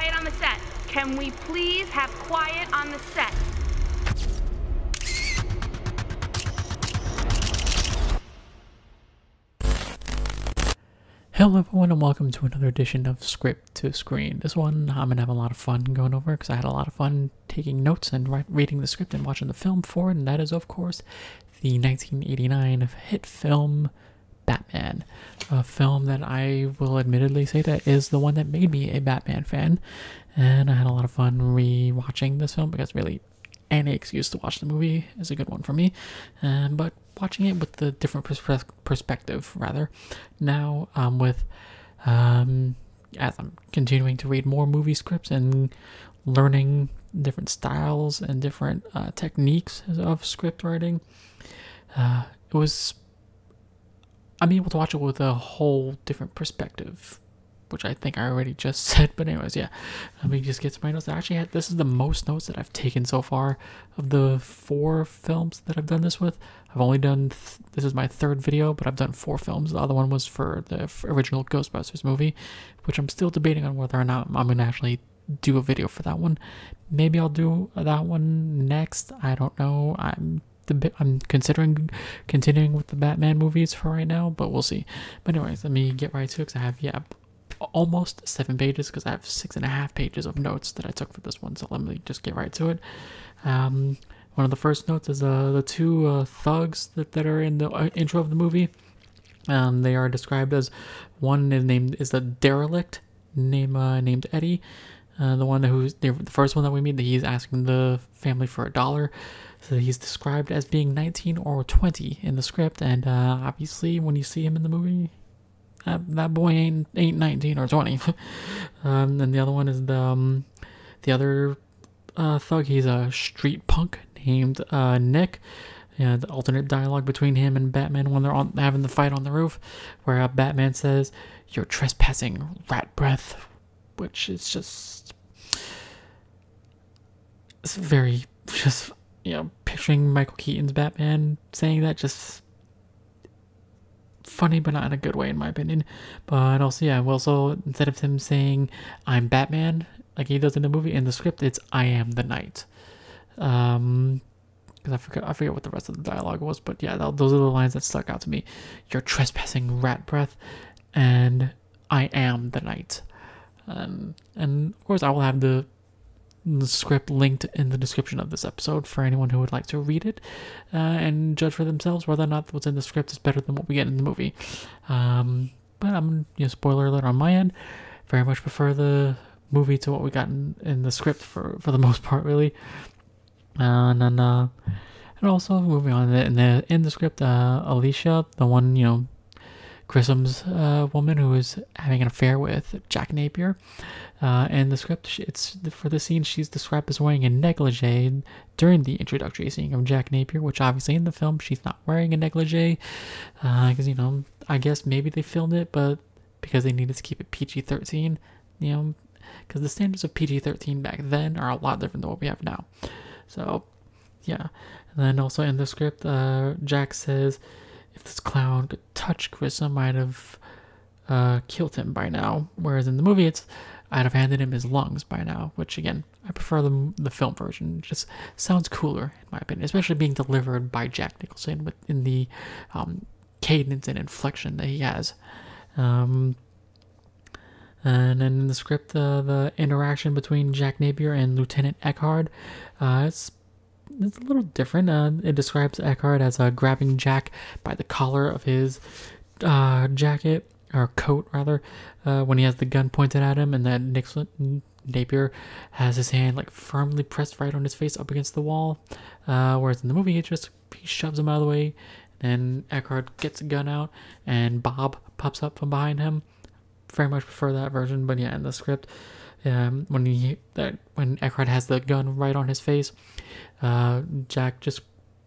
quiet on the set. Can we please have quiet on the set? Hello everyone and welcome to another edition of Script to Screen. This one I'm gonna have a lot of fun going over because I had a lot of fun taking notes and write, reading the script and watching the film for it, and that is of course the 1989 hit film Batman, a film that I will admittedly say that is the one that made me a Batman fan, and I had a lot of fun re-watching this film because really any excuse to watch the movie is a good one for me. Um, but watching it with the different pers- perspective, rather, now um, with um, as I'm continuing to read more movie scripts and learning different styles and different uh, techniques of script writing, uh, it was I'm able to watch it with a whole different perspective which I think I already just said. But anyways, yeah, let me just get to my notes. I actually had this is the most notes that I've taken so far of the four films that I've done this with. I've only done th- this is my third video, but I've done four films. The other one was for the f- original Ghostbusters movie, which I'm still debating on whether or not I'm gonna actually do a video for that one. Maybe I'll do that one next. I don't know. I'm I'm considering continuing with the Batman movies for right now, but we'll see. But anyways, let me get right to it because I have yeah almost seven pages because I have six and a half pages of notes that I took for this one. So let me just get right to it. Um, one of the first notes is uh, the two uh, thugs that, that are in the uh, intro of the movie. Um, they are described as one is named is the derelict name uh, named Eddie. Uh, the one who's the first one that we meet, that he's asking the family for a dollar. So he's described as being 19 or 20 in the script, and uh, obviously when you see him in the movie, that, that boy ain't ain't 19 or 20. um, and the other one is the um, the other uh, thug. He's a street punk named uh, Nick. Yeah, the alternate dialogue between him and Batman when they're on having the fight on the roof, where uh, Batman says, "You're trespassing, rat breath," which is just it's very just you know picturing Michael Keaton's Batman saying that just funny, but not in a good way, in my opinion. But also, yeah, well, so instead of him saying "I'm Batman" like he does in the movie, in the script, it's "I am the Knight." Um, because I forget, I forget what the rest of the dialogue was, but yeah, that, those are the lines that stuck out to me. You're trespassing, rat breath, and I am the Knight. Um, and of course, I will have the the script linked in the description of this episode for anyone who would like to read it uh, and judge for themselves whether or not what's in the script is better than what we get in the movie. Um, but I'm, you know, spoiler alert on my end. Very much prefer the movie to what we got in, in the script for, for the most part, really. Uh, and uh, and also moving on in the in the script, uh, Alicia, the one you know Grissom's uh, woman who is having an affair with Jack Napier. Uh, and the script, it's for the scene, she's described as wearing a negligee during the introductory scene of Jack Napier, which obviously in the film she's not wearing a negligee. Because, uh, you know, I guess maybe they filmed it, but because they needed to keep it PG 13, you know, because the standards of PG 13 back then are a lot different than what we have now. So, yeah. And then also in the script, uh, Jack says, if this clown could touch Grissom, I'd have uh, killed him by now. Whereas in the movie, it's I'd have handed him his lungs by now. Which again, I prefer the the film version. It just sounds cooler in my opinion, especially being delivered by Jack Nicholson with in the um, cadence and inflection that he has. Um, and then in the script, uh, the interaction between Jack Napier and Lieutenant Eckhart, uh, it's it's a little different. Uh, it describes Eckhart as uh, grabbing Jack by the collar of his uh, jacket or coat, rather, uh, when he has the gun pointed at him, and then Nixon Napier has his hand like firmly pressed right on his face up against the wall. Uh, whereas in the movie, he just he shoves him out of the way, and Eckhart gets a gun out, and Bob pops up from behind him. Very much prefer that version, but yeah, in the script, um, when he that when Eckhart has the gun right on his face, uh, Jack just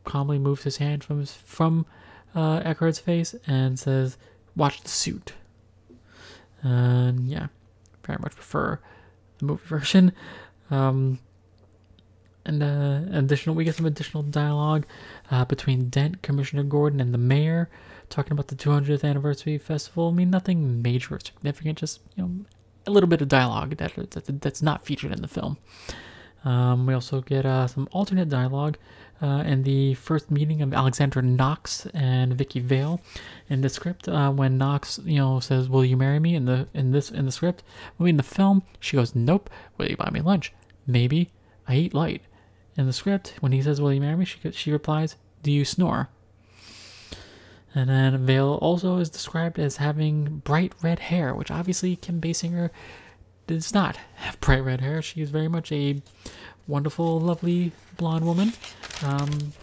calmly moves his hand from his, from uh, Eckhart's face and says, "Watch the suit." And yeah, very much prefer the movie version. Um, and uh, additional, we get some additional dialogue uh, between Dent, Commissioner Gordon, and the mayor, talking about the 200th anniversary festival. I mean, nothing major or significant, just you know, a little bit of dialogue that, that that's not featured in the film. Um, we also get uh, some alternate dialogue uh, in the first meeting of Alexander Knox and Vicky Vale in the script. Uh, when Knox, you know, says, "Will you marry me?" in the in this in the script, I mean, in the film, she goes, "Nope." Will you buy me lunch? Maybe. I eat light. In the script, when he says, "Will you marry me?" she she replies, "Do you snore?" And then Vale also is described as having bright red hair, which obviously Kim Basinger does not have bright red hair. She is very much a wonderful, lovely blonde woman. Um,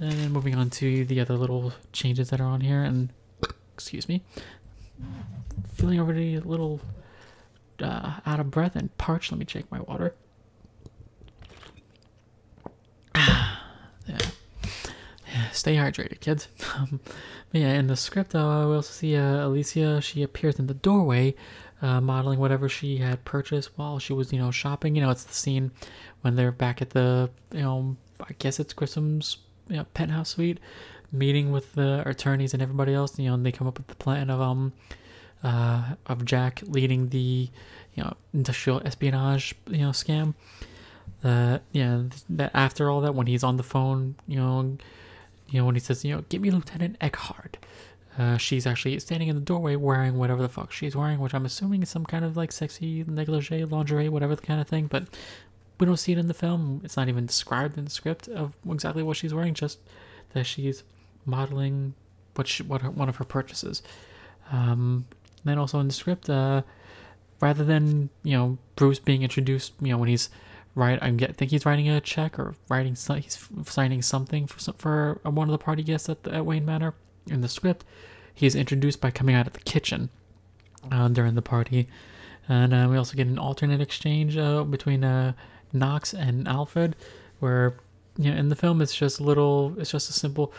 and then moving on to the other little changes that are on here, and excuse me, feeling already a little uh, out of breath and parched. Let me check my water. yeah. yeah, stay hydrated, kids. Um, but yeah, in the script, uh, we also see uh, Alicia. She appears in the doorway, uh, modeling whatever she had purchased while she was, you know, shopping. You know, it's the scene when they're back at the, you know, I guess it's Grissom's you know, penthouse suite, meeting with the attorneys and everybody else. You know, and they come up with the plan of um, uh, of Jack leading the, you know, industrial espionage, you know, scam. Uh, yeah, that after all that, when he's on the phone, you know, you know, when he says, you know, give me Lieutenant Eckhart. Uh, she's actually standing in the doorway wearing whatever the fuck she's wearing, which I'm assuming is some kind of like sexy negligee, lingerie, whatever the kind of thing. But we don't see it in the film. It's not even described in the script of exactly what she's wearing, just that she's modeling what she, what her, one of her purchases. Um, then also in the script, uh, rather than you know Bruce being introduced, you know when he's right, I think he's writing a check or writing he's signing something for for one of the party guests at, the, at Wayne Manor. In the script, he's introduced by coming out of the kitchen uh, during the party, and uh, we also get an alternate exchange uh, between uh, Knox and Alfred, where you know in the film it's just a little, it's just a simple,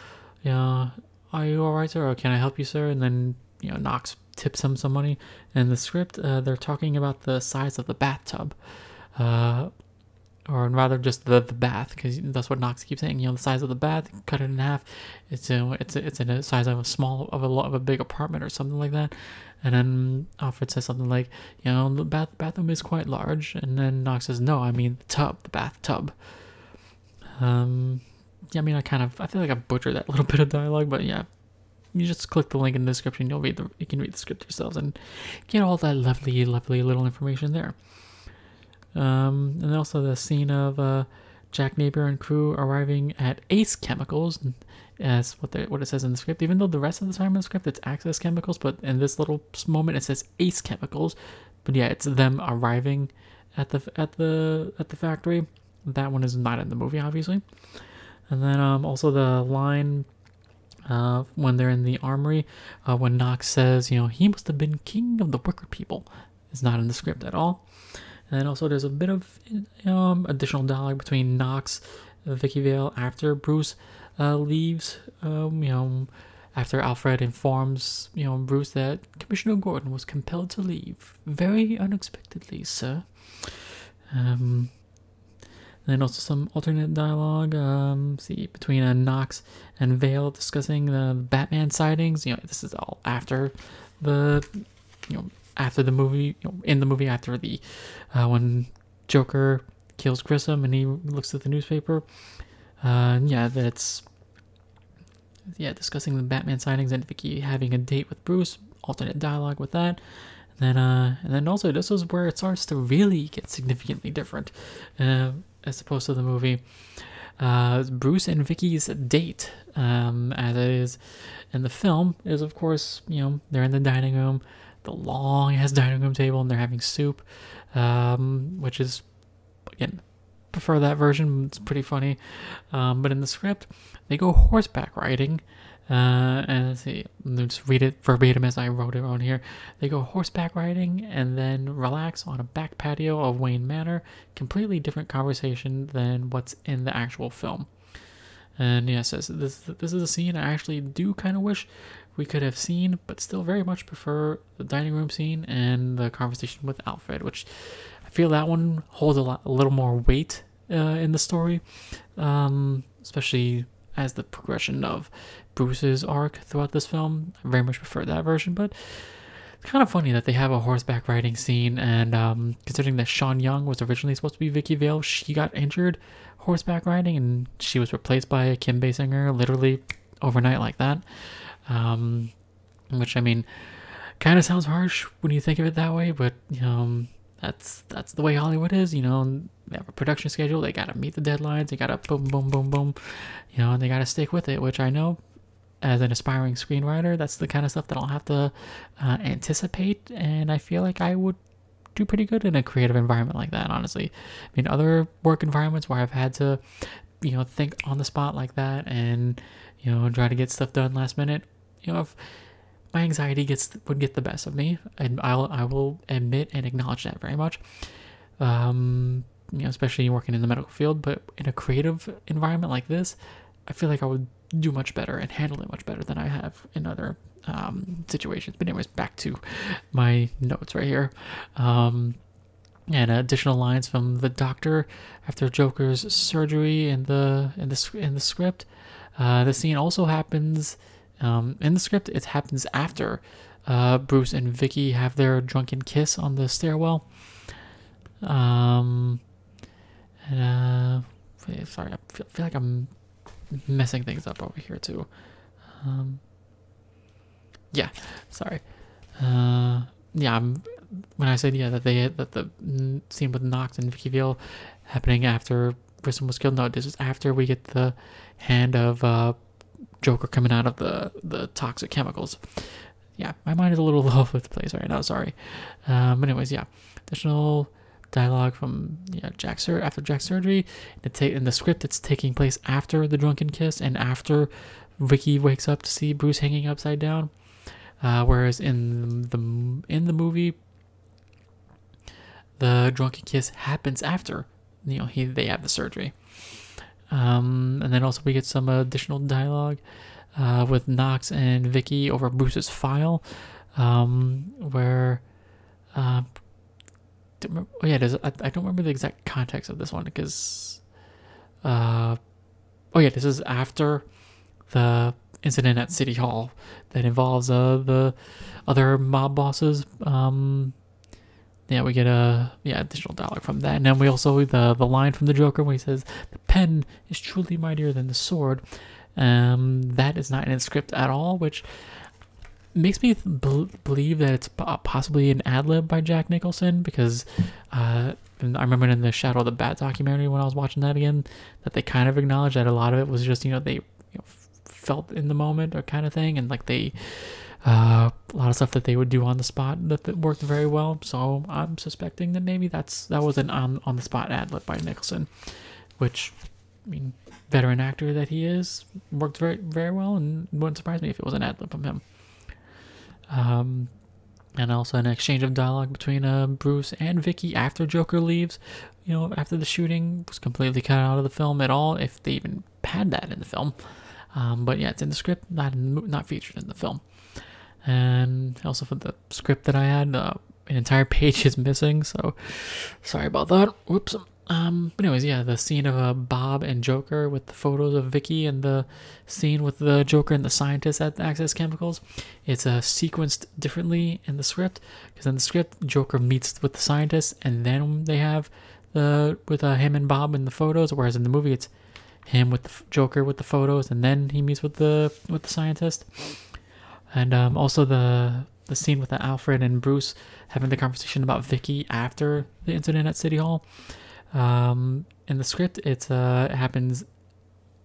you know, are you all right, sir? Or can I help you, sir? And then you know Knox tips him some money. In the script, uh, they're talking about the size of the bathtub. Uh, or rather just the, the bath because that's what Knox keeps saying. You know, the size of the bath, cut it in half. It's a, it's a, it's in a size of a small of a of a big apartment or something like that. And then Alfred says something like, you know, the bath bathroom is quite large. And then Knox says, no, I mean the tub, the bathtub. Um, yeah, I mean, I kind of I feel like I butchered that little bit of dialogue, but yeah, you just click the link in the description. You'll read the you can read the script yourselves and get all that lovely, lovely little information there. Um, and also the scene of uh, Jack Napier and crew arriving at Ace Chemicals, as what what it says in the script. Even though the rest of the time in the script it's Axis Chemicals, but in this little moment it says Ace Chemicals. But yeah, it's them arriving at the at the at the factory. That one is not in the movie, obviously. And then um, also the line uh, when they're in the armory, uh, when Knox says, you know, he must have been king of the worker people, is not in the script at all. And also there's a bit of um, additional dialogue between Knox, and Vicky Vale after Bruce uh, leaves. Um, you know, after Alfred informs you know Bruce that Commissioner Gordon was compelled to leave very unexpectedly, sir. Um, then also some alternate dialogue. Um, see between uh, Knox and Vale discussing the Batman sightings. You know, this is all after the you know after the movie, you know, in the movie after the uh, when Joker kills Grissom and he looks at the newspaper. Uh, yeah, that's yeah discussing the Batman sightings and Vicky having a date with Bruce. Alternate dialogue with that. And then uh, and then also this is where it starts to really get significantly different, uh, as opposed to the movie. Uh, Bruce and Vicky's date, um, as it is in the film, is of course you know they're in the dining room the long ass dining room table and they're having soup, um, which is again prefer that version. It's pretty funny, um, but in the script they go horseback riding. Uh, and let's see, let's read it verbatim as I wrote it on here. They go horseback riding and then relax on a back patio of Wayne Manor. Completely different conversation than what's in the actual film. And yes, this this is a scene I actually do kind of wish we could have seen, but still very much prefer the dining room scene and the conversation with Alfred, which I feel that one holds a, lot, a little more weight uh, in the story, um, especially as the progression of Bruce's arc throughout this film. I very much prefer that version, but it's kind of funny that they have a horseback riding scene, and um, considering that Sean Young was originally supposed to be Vicky Vale, she got injured horseback riding, and she was replaced by Kim Basinger literally overnight like that. Um, which I mean, kind of sounds harsh when you think of it that way, but know, that's that's the way Hollywood is. You know, they have a production schedule. They gotta meet the deadlines. They gotta boom, boom, boom, boom. You know, and they gotta stick with it. Which I know as an aspiring screenwriter, that's the kind of stuff that I'll have to uh, anticipate, and I feel like I would do pretty good in a creative environment like that. Honestly, I mean, other work environments where I've had to, you know, think on the spot like that, and you know, try to get stuff done last minute. You know, if my anxiety gets would get the best of me, and I'll I will admit and acknowledge that very much. Um, you know, especially working in the medical field, but in a creative environment like this, I feel like I would do much better and handle it much better than I have in other um, situations. But anyways, back to my notes right here. Um, and additional lines from the doctor after Joker's surgery in the in the in the script. Uh, the scene also happens um, in the script. It happens after uh, Bruce and Vicky have their drunken kiss on the stairwell. Um, and uh, sorry, I feel, feel like I'm messing things up over here too. Um, yeah, sorry. Uh, yeah, I'm, when I said yeah that they that the scene with Knox and Vicky Vale happening after Grissom was killed. No, this is after we get the hand of uh, Joker coming out of the the toxic chemicals. Yeah, my mind is a little all over the place right now. Sorry. Um, anyways, yeah, additional dialogue from yeah Jack Sur- after Jack's surgery. Ta- in the script, it's taking place after the drunken kiss and after Vicky wakes up to see Bruce hanging upside down. Uh, whereas in the in the movie, the drunken kiss happens after you know he they have the surgery. Um, and then also we get some additional dialogue uh, with Knox and Vicky over Bruce's file, um, where uh, oh yeah, I, I don't remember the exact context of this one because uh, oh yeah, this is after the incident at City Hall that involves uh, the other mob bosses. Um, yeah, we get a yeah additional dialogue from that, and then we also the the line from the Joker when he says, "The pen is truly mightier than the sword." Um, that is not in the script at all, which makes me be- believe that it's possibly an ad lib by Jack Nicholson because uh, I remember in the Shadow of the Bat documentary when I was watching that again that they kind of acknowledged that a lot of it was just you know they you know, felt in the moment or kind of thing, and like they uh, a lot of stuff that they would do on the spot that, that worked very well. So I'm suspecting that maybe that's that was an on on the spot ad lib by Nicholson, which I mean veteran actor that he is worked very very well and wouldn't surprise me if it was an ad lib from him. Um, and also an exchange of dialogue between uh, Bruce and Vicky after Joker leaves. You know, after the shooting was completely cut out of the film at all, if they even had that in the film. Um, but yeah, it's in the script, not in, not featured in the film. And also for the script that I had, uh, an entire page is missing, so sorry about that. Whoops. Um, but anyways, yeah, the scene of uh, Bob and Joker with the photos of Vicky and the scene with the Joker and the scientist at Axis Chemicals, it's uh, sequenced differently in the script because in the script, Joker meets with the scientist and then they have the with uh, him and Bob in the photos, whereas in the movie it's him with the Joker with the photos and then he meets with the with the scientist. And um, also the the scene with the Alfred and Bruce having the conversation about Vicky after the incident at City Hall. Um, in the script, it's uh, it happens.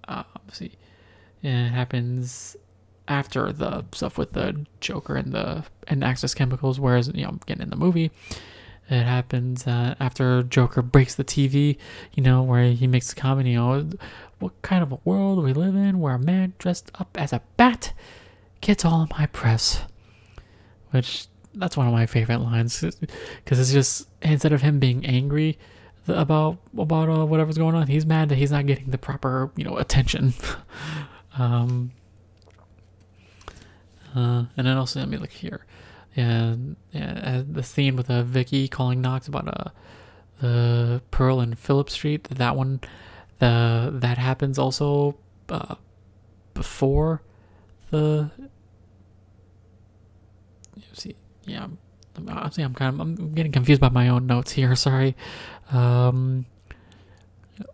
Uh, see, it happens after the stuff with the Joker and the and Axis Chemicals. Whereas you know, getting in the movie, it happens uh, after Joker breaks the TV. You know, where he makes the comment. You know, what kind of a world we live in where a man dressed up as a bat gets all my press, which that's one of my favorite lines because it's just instead of him being angry about about uh, whatever's going on. He's mad that he's not getting the proper you know attention. um, uh, and then also let me look here, and yeah, the scene with uh, Vicky calling Knox about uh the Pearl and Phillip Street. That one, the that happens also uh, before the see yeah, honestly, I'm kind of I'm getting confused by my own notes here. Sorry. Um,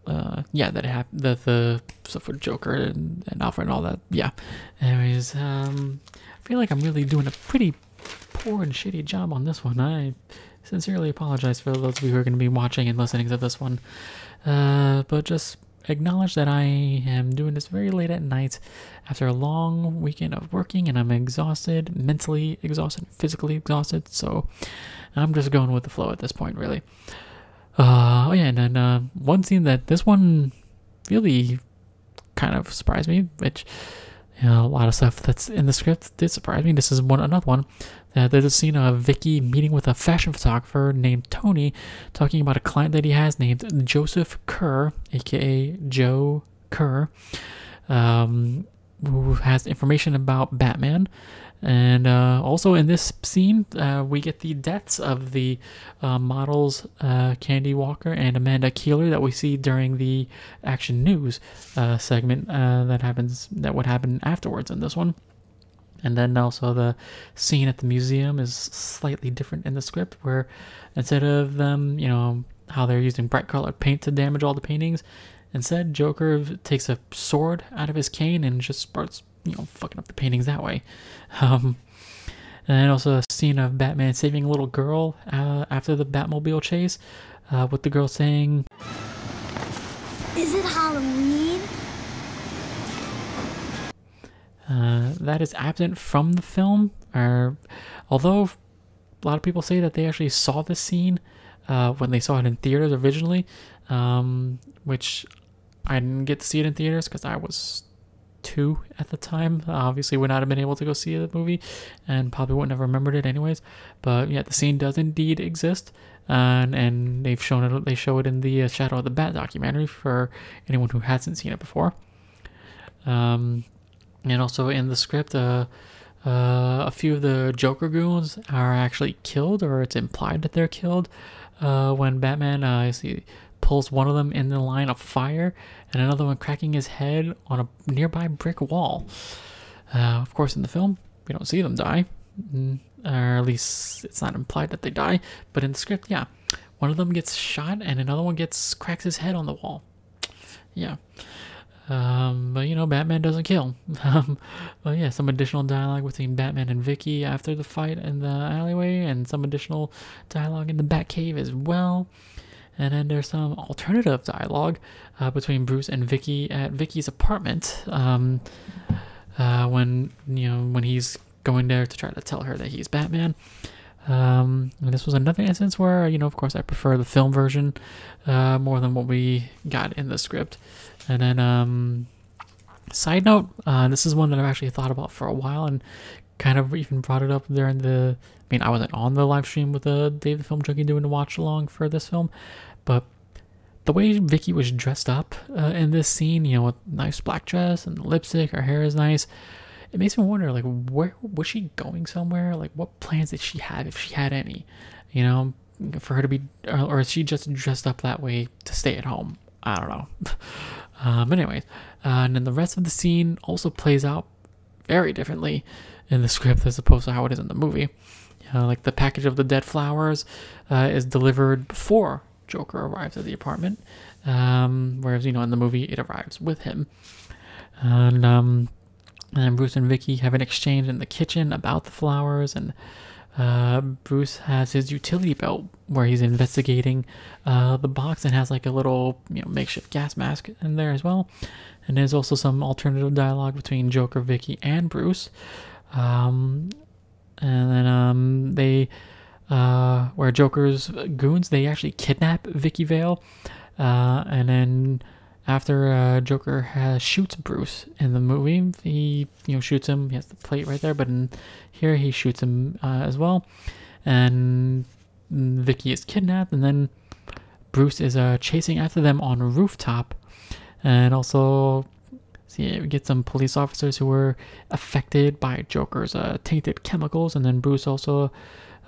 uh, yeah, that happened. The the stuff with Joker and, and Alfred and all that. Yeah. Anyways, um, I feel like I'm really doing a pretty poor and shitty job on this one. I sincerely apologize for those of you who are going to be watching and listening to this one. Uh, but just acknowledge that I am doing this very late at night after a long weekend of working and I'm exhausted, mentally exhausted, physically exhausted. So I'm just going with the flow at this point, really. Uh, oh yeah, and then uh, one scene that this one really kind of surprised me, which you know, a lot of stuff that's in the script did surprise me. This is one another one. Uh, there's a scene of Vicky meeting with a fashion photographer named Tony, talking about a client that he has named Joseph Kerr, aka Joe Kerr, um, who has information about Batman. And uh, also in this scene, uh, we get the deaths of the uh, models uh, Candy Walker and Amanda Keeler that we see during the Action News uh, segment uh, that happens that would happen afterwards in this one. And then also the scene at the museum is slightly different in the script, where instead of them, you know, how they're using bright colored paint to damage all the paintings, instead Joker takes a sword out of his cane and just starts you know, fucking up the paintings that way. Um, and then also a scene of Batman saving a little girl uh, after the Batmobile chase, uh, with the girl saying, Is it Halloween? Uh, that is absent from the film. Or, although a lot of people say that they actually saw this scene uh, when they saw it in theaters originally, um, which I didn't get to see it in theaters because I was two at the time. Obviously, would not have been able to go see the movie, and probably wouldn't have remembered it anyways. But yeah, the scene does indeed exist, and and they've shown it. They show it in the uh, Shadow of the Bat documentary for anyone who hasn't seen it before. Um, and also in the script, uh, uh, a few of the Joker goons are actually killed, or it's implied that they're killed. Uh, when Batman, uh, pulls one of them in the line of fire and another one cracking his head on a nearby brick wall. Uh, of course, in the film, we don't see them die, mm, or at least it's not implied that they die. But in the script, yeah, one of them gets shot and another one gets cracks his head on the wall. Yeah. Um, but you know, Batman doesn't kill. Um, but yeah, some additional dialogue between Batman and Vicky after the fight in the alleyway, and some additional dialogue in the Batcave as well. And then there's some alternative dialogue uh, between Bruce and Vicky at Vicky's apartment um, uh, when you know when he's going there to try to tell her that he's Batman. Um, this was another instance where you know, of course, I prefer the film version uh, more than what we got in the script. And then, um, side note, uh, this is one that I've actually thought about for a while and kind of even brought it up during the. I mean, I wasn't on the live stream with the David Film Junkie doing a watch along for this film, but the way Vicky was dressed up uh, in this scene, you know, with nice black dress and lipstick, her hair is nice. It makes me wonder, like, where was she going somewhere? Like, what plans did she have, if she had any? You know, for her to be, or, is she just dressed up that way to stay at home? I don't know. um, anyways, uh, and then the rest of the scene also plays out very differently in the script as opposed to how it is in the movie. Uh, like the package of the dead flowers uh, is delivered before Joker arrives at the apartment, um, whereas you know in the movie it arrives with him. And um, and then Bruce and Vicky have an exchange in the kitchen about the flowers, and uh, Bruce has his utility belt where he's investigating uh, the box and has like a little you know makeshift gas mask in there as well. And there's also some alternative dialogue between Joker, Vicky, and Bruce. Um, and then um, they, uh, where Joker's goons, they actually kidnap Vicky Vale. Uh, and then after uh, Joker has, shoots Bruce in the movie, he you know shoots him. He has the plate right there, but in here he shoots him uh, as well. And Vicky is kidnapped, and then Bruce is uh, chasing after them on a rooftop, and also see we get some police officers who were affected by Joker's uh, tainted chemicals, and then Bruce also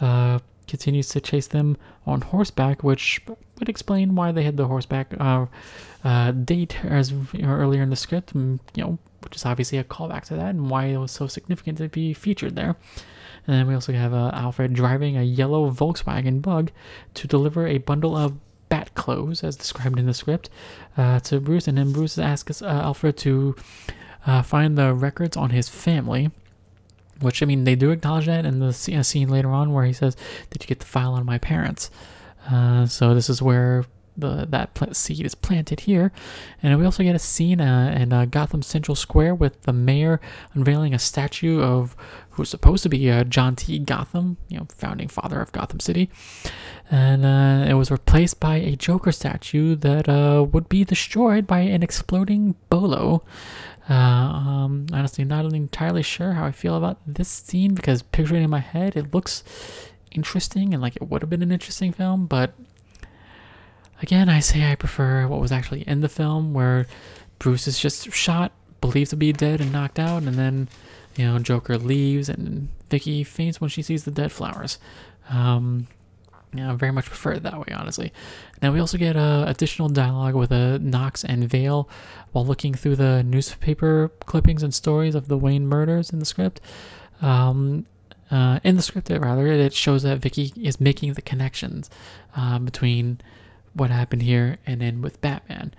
uh, continues to chase them on horseback, which would explain why they had the horseback uh, uh, date as earlier in the script, you know, which is obviously a callback to that, and why it was so significant to be featured there. And then we also have uh, Alfred driving a yellow Volkswagen Bug to deliver a bundle of bat clothes, as described in the script, uh, to Bruce. And then Bruce asks uh, Alfred to uh, find the records on his family. Which I mean, they do acknowledge that in the scene later on where he says, "Did you get the file on my parents?" Uh, so this is where the that seed is planted here, and we also get a scene uh, in uh, Gotham Central Square with the mayor unveiling a statue of who's supposed to be uh, John T. Gotham, you know, founding father of Gotham City, and uh, it was replaced by a Joker statue that uh, would be destroyed by an exploding bolo. Uh, um, honestly, not entirely sure how I feel about this scene because picturing in my head, it looks interesting and like it would have been an interesting film, but again, I say I prefer what was actually in the film, where Bruce is just shot, believed to be dead and knocked out, and then you know Joker leaves and Vicky faints when she sees the dead flowers. Um, yeah, I very much prefer it that way, honestly. Now we also get uh, additional dialogue with uh, Knox and Vale while looking through the newspaper clippings and stories of the Wayne murders in the script. Um, uh, in the script, rather, it shows that Vicky is making the connections uh, between what happened here and then with Batman.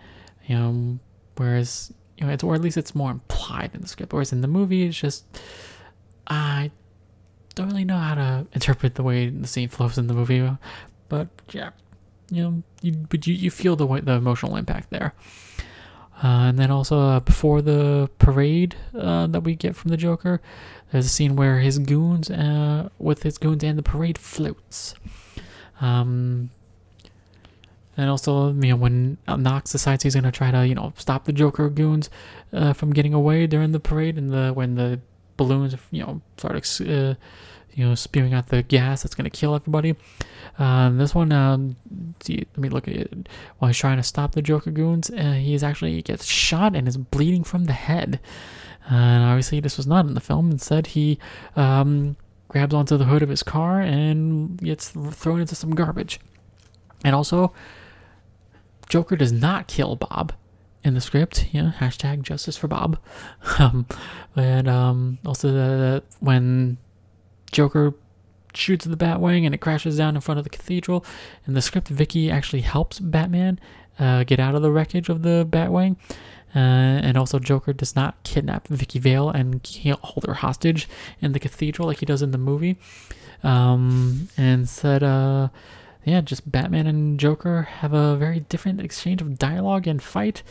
You know, whereas you know, it's or at least it's more implied in the script. Whereas in the movie, it's just I don't really know how to interpret the way the scene flows in the movie, but yeah, you know, you but you, you feel the the emotional impact there. Uh, and then also uh, before the parade uh, that we get from the Joker, there's a scene where his goons, uh, with his goons, and the parade floats. Um, and also, you know, when Knox decides he's gonna try to, you know, stop the Joker goons uh, from getting away during the parade, and the when the balloons, you know, start, uh, you know, spewing out the gas that's gonna kill everybody. Um, this one, see, let me look at it. While he's trying to stop the Joker goons, uh, he's actually he gets shot and is bleeding from the head. and obviously, this was not in the film. Instead, he um, grabs onto the hood of his car and gets thrown into some garbage. And also, Joker does not kill Bob in the script. You know, hashtag justice for Bob. Um, and um, also the, when Joker shoots the Batwing and it crashes down in front of the cathedral. In the script, Vicky actually helps Batman uh, get out of the wreckage of the Batwing. Uh, and also, Joker does not kidnap Vicky Vale and hold her hostage in the cathedral like he does in the movie. Um, and said, uh, yeah, just Batman and Joker have a very different exchange of dialogue and fight.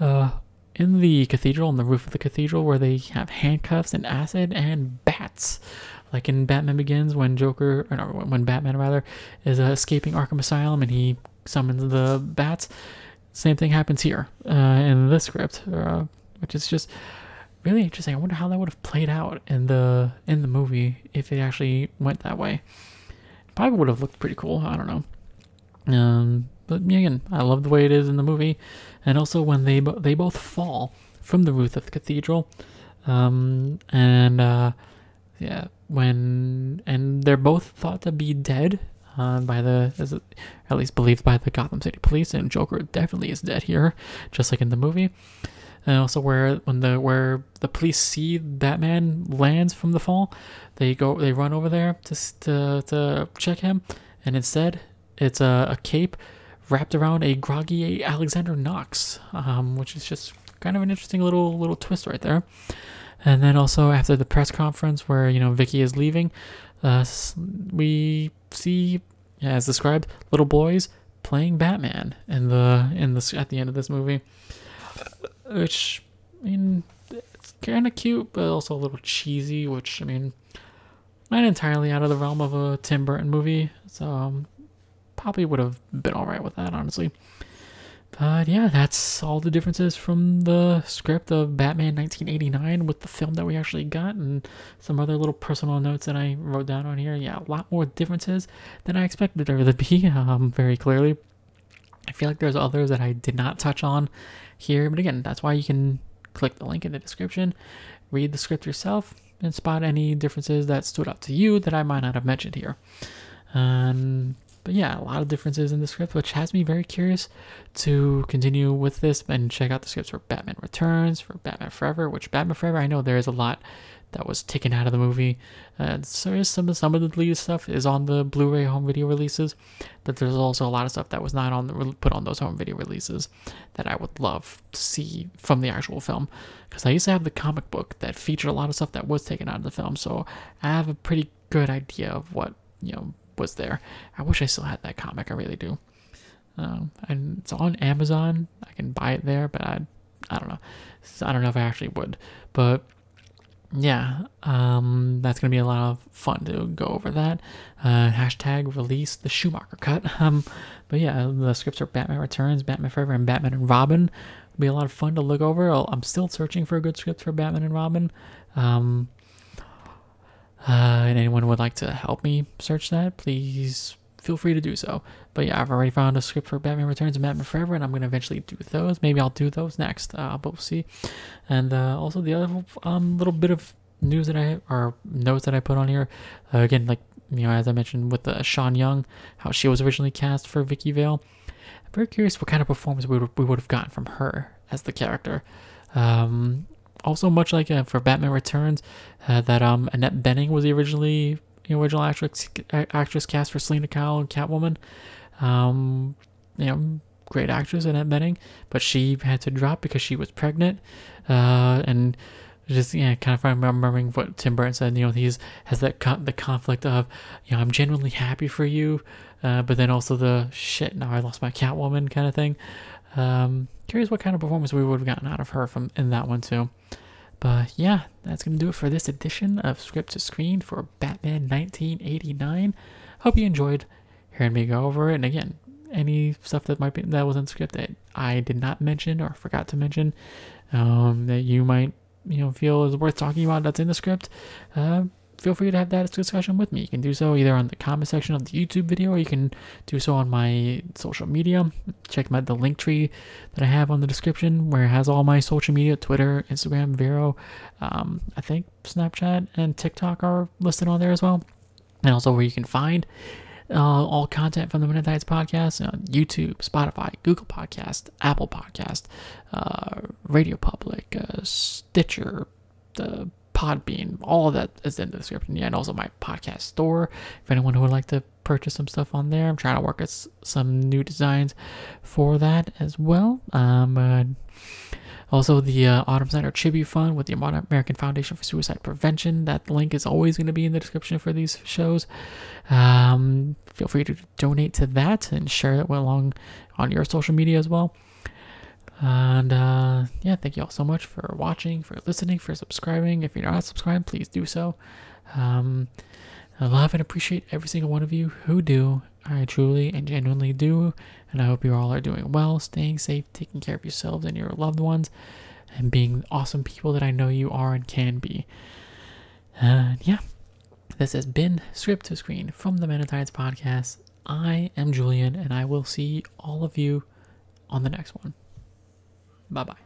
Uh, in the cathedral, on the roof of the cathedral, where they have handcuffs and acid and bats like in Batman Begins when Joker or no, when Batman rather is uh, escaping Arkham Asylum and he summons the bats. Same thing happens here uh, in this script, uh, which is just really interesting. I wonder how that would have played out in the in the movie if it actually went that way. Probably would have looked pretty cool. I don't know. Um, but again, I love the way it is in the movie, and also when they bo- they both fall from the roof of the cathedral, um, and uh, yeah, when and they're both thought to be dead uh, by the as it, at least believed by the Gotham City Police, and Joker definitely is dead here, just like in the movie. And also where when the where the police see Batman lands from the fall, they go they run over there to to, to check him, and instead it's a, a cape wrapped around a groggy Alexander Knox, um, which is just kind of an interesting little little twist right there. And then also after the press conference where you know Vicky is leaving, uh, we see, as described, little boys playing Batman in the in the at the end of this movie, which I mean it's kind of cute but also a little cheesy. Which I mean, not entirely out of the realm of a Tim Burton movie, so um, probably would have been all right with that honestly. But yeah, that's all the differences from the script of Batman 1989 with the film that we actually got, and some other little personal notes that I wrote down on here. Yeah, a lot more differences than I expected there to be, um, very clearly. I feel like there's others that I did not touch on here, but again, that's why you can click the link in the description, read the script yourself, and spot any differences that stood out to you that I might not have mentioned here. Um, but yeah, a lot of differences in the script, which has me very curious to continue with this and check out the scripts for Batman Returns, for Batman Forever, which Batman Forever, I know there is a lot that was taken out of the movie. Uh, so some of some of the deleted stuff is on the Blu-ray home video releases, but there's also a lot of stuff that was not on the put on those home video releases that I would love to see from the actual film. Because I used to have the comic book that featured a lot of stuff that was taken out of the film, so I have a pretty good idea of what you know was there. I wish I still had that comic. I really do. Um, and it's on Amazon. I can buy it there, but I, I don't know. I don't know if I actually would. But yeah, um, that's gonna be a lot of fun to go over that. Uh, hashtag release the Schumacher cut. Um, but yeah, the scripts are Batman Returns, Batman Forever, and Batman and Robin. It'll be a lot of fun to look over. i am still searching for a good script for Batman and Robin. Um, uh, and anyone would like to help me search that, please feel free to do so. But yeah, I've already found a script for Batman Returns and Batman Forever, and I'm gonna eventually do those. Maybe I'll do those next, uh, but we'll see. And uh, also the other um, little bit of news that I or notes that I put on here, uh, again, like you know, as I mentioned with uh, Sean Young, how she was originally cast for Vicky Vale. I'm very curious what kind of performance we would we would have gotten from her as the character. Um, also, much like uh, for Batman Returns, uh, that um Annette Bening was the originally the original actress actress cast for Selina Kyle and Catwoman. Um, you know, great actress Annette Bening, but she had to drop because she was pregnant. Uh, and just yeah, kind of remembering what Tim Burton said. You know, he's has that con- the conflict of you know I'm genuinely happy for you, uh, but then also the shit. Now I lost my Catwoman kind of thing. Um, curious what kind of performance we would have gotten out of her from in that one too. But yeah, that's to do it for this edition of Script to Screen for Batman 1989. Hope you enjoyed hearing me go over it. And again, any stuff that might be that was in script that I did not mention or forgot to mention um, that you might you know feel is worth talking about that's in the script, uh, feel free to have that discussion with me. You can do so either on the comment section of the YouTube video or you can do so on my social media. Check my the link tree that I have on the description where it has all my social media Twitter, Instagram, Vero, um, I think Snapchat and TikTok are listed on there as well. And also where you can find uh, all content from the Men In Tights podcast on YouTube, Spotify, Google Podcast, Apple Podcast, uh, Radio Public, uh, Stitcher, the Podbean. All of that is in the description. Yeah, and also my podcast store. If anyone would like to purchase some stuff on there, I'm trying to work at some new designs for that as well. Um, uh, also, the uh, Autumn Snyder Tribute Fund with the American Foundation for Suicide Prevention. That link is always going to be in the description for these shows. Um, feel free to donate to that and share it along on your social media as well. And uh, yeah, thank you all so much for watching, for listening, for subscribing. If you're not subscribed, please do so. Um, I love and appreciate every single one of you who do. I truly and genuinely do. And I hope you all are doing well, staying safe, taking care of yourselves and your loved ones, and being awesome people that I know you are and can be. And yeah, this has been Script to Screen from the Men In Tights podcast. I am Julian, and I will see all of you on the next one. Bye bye.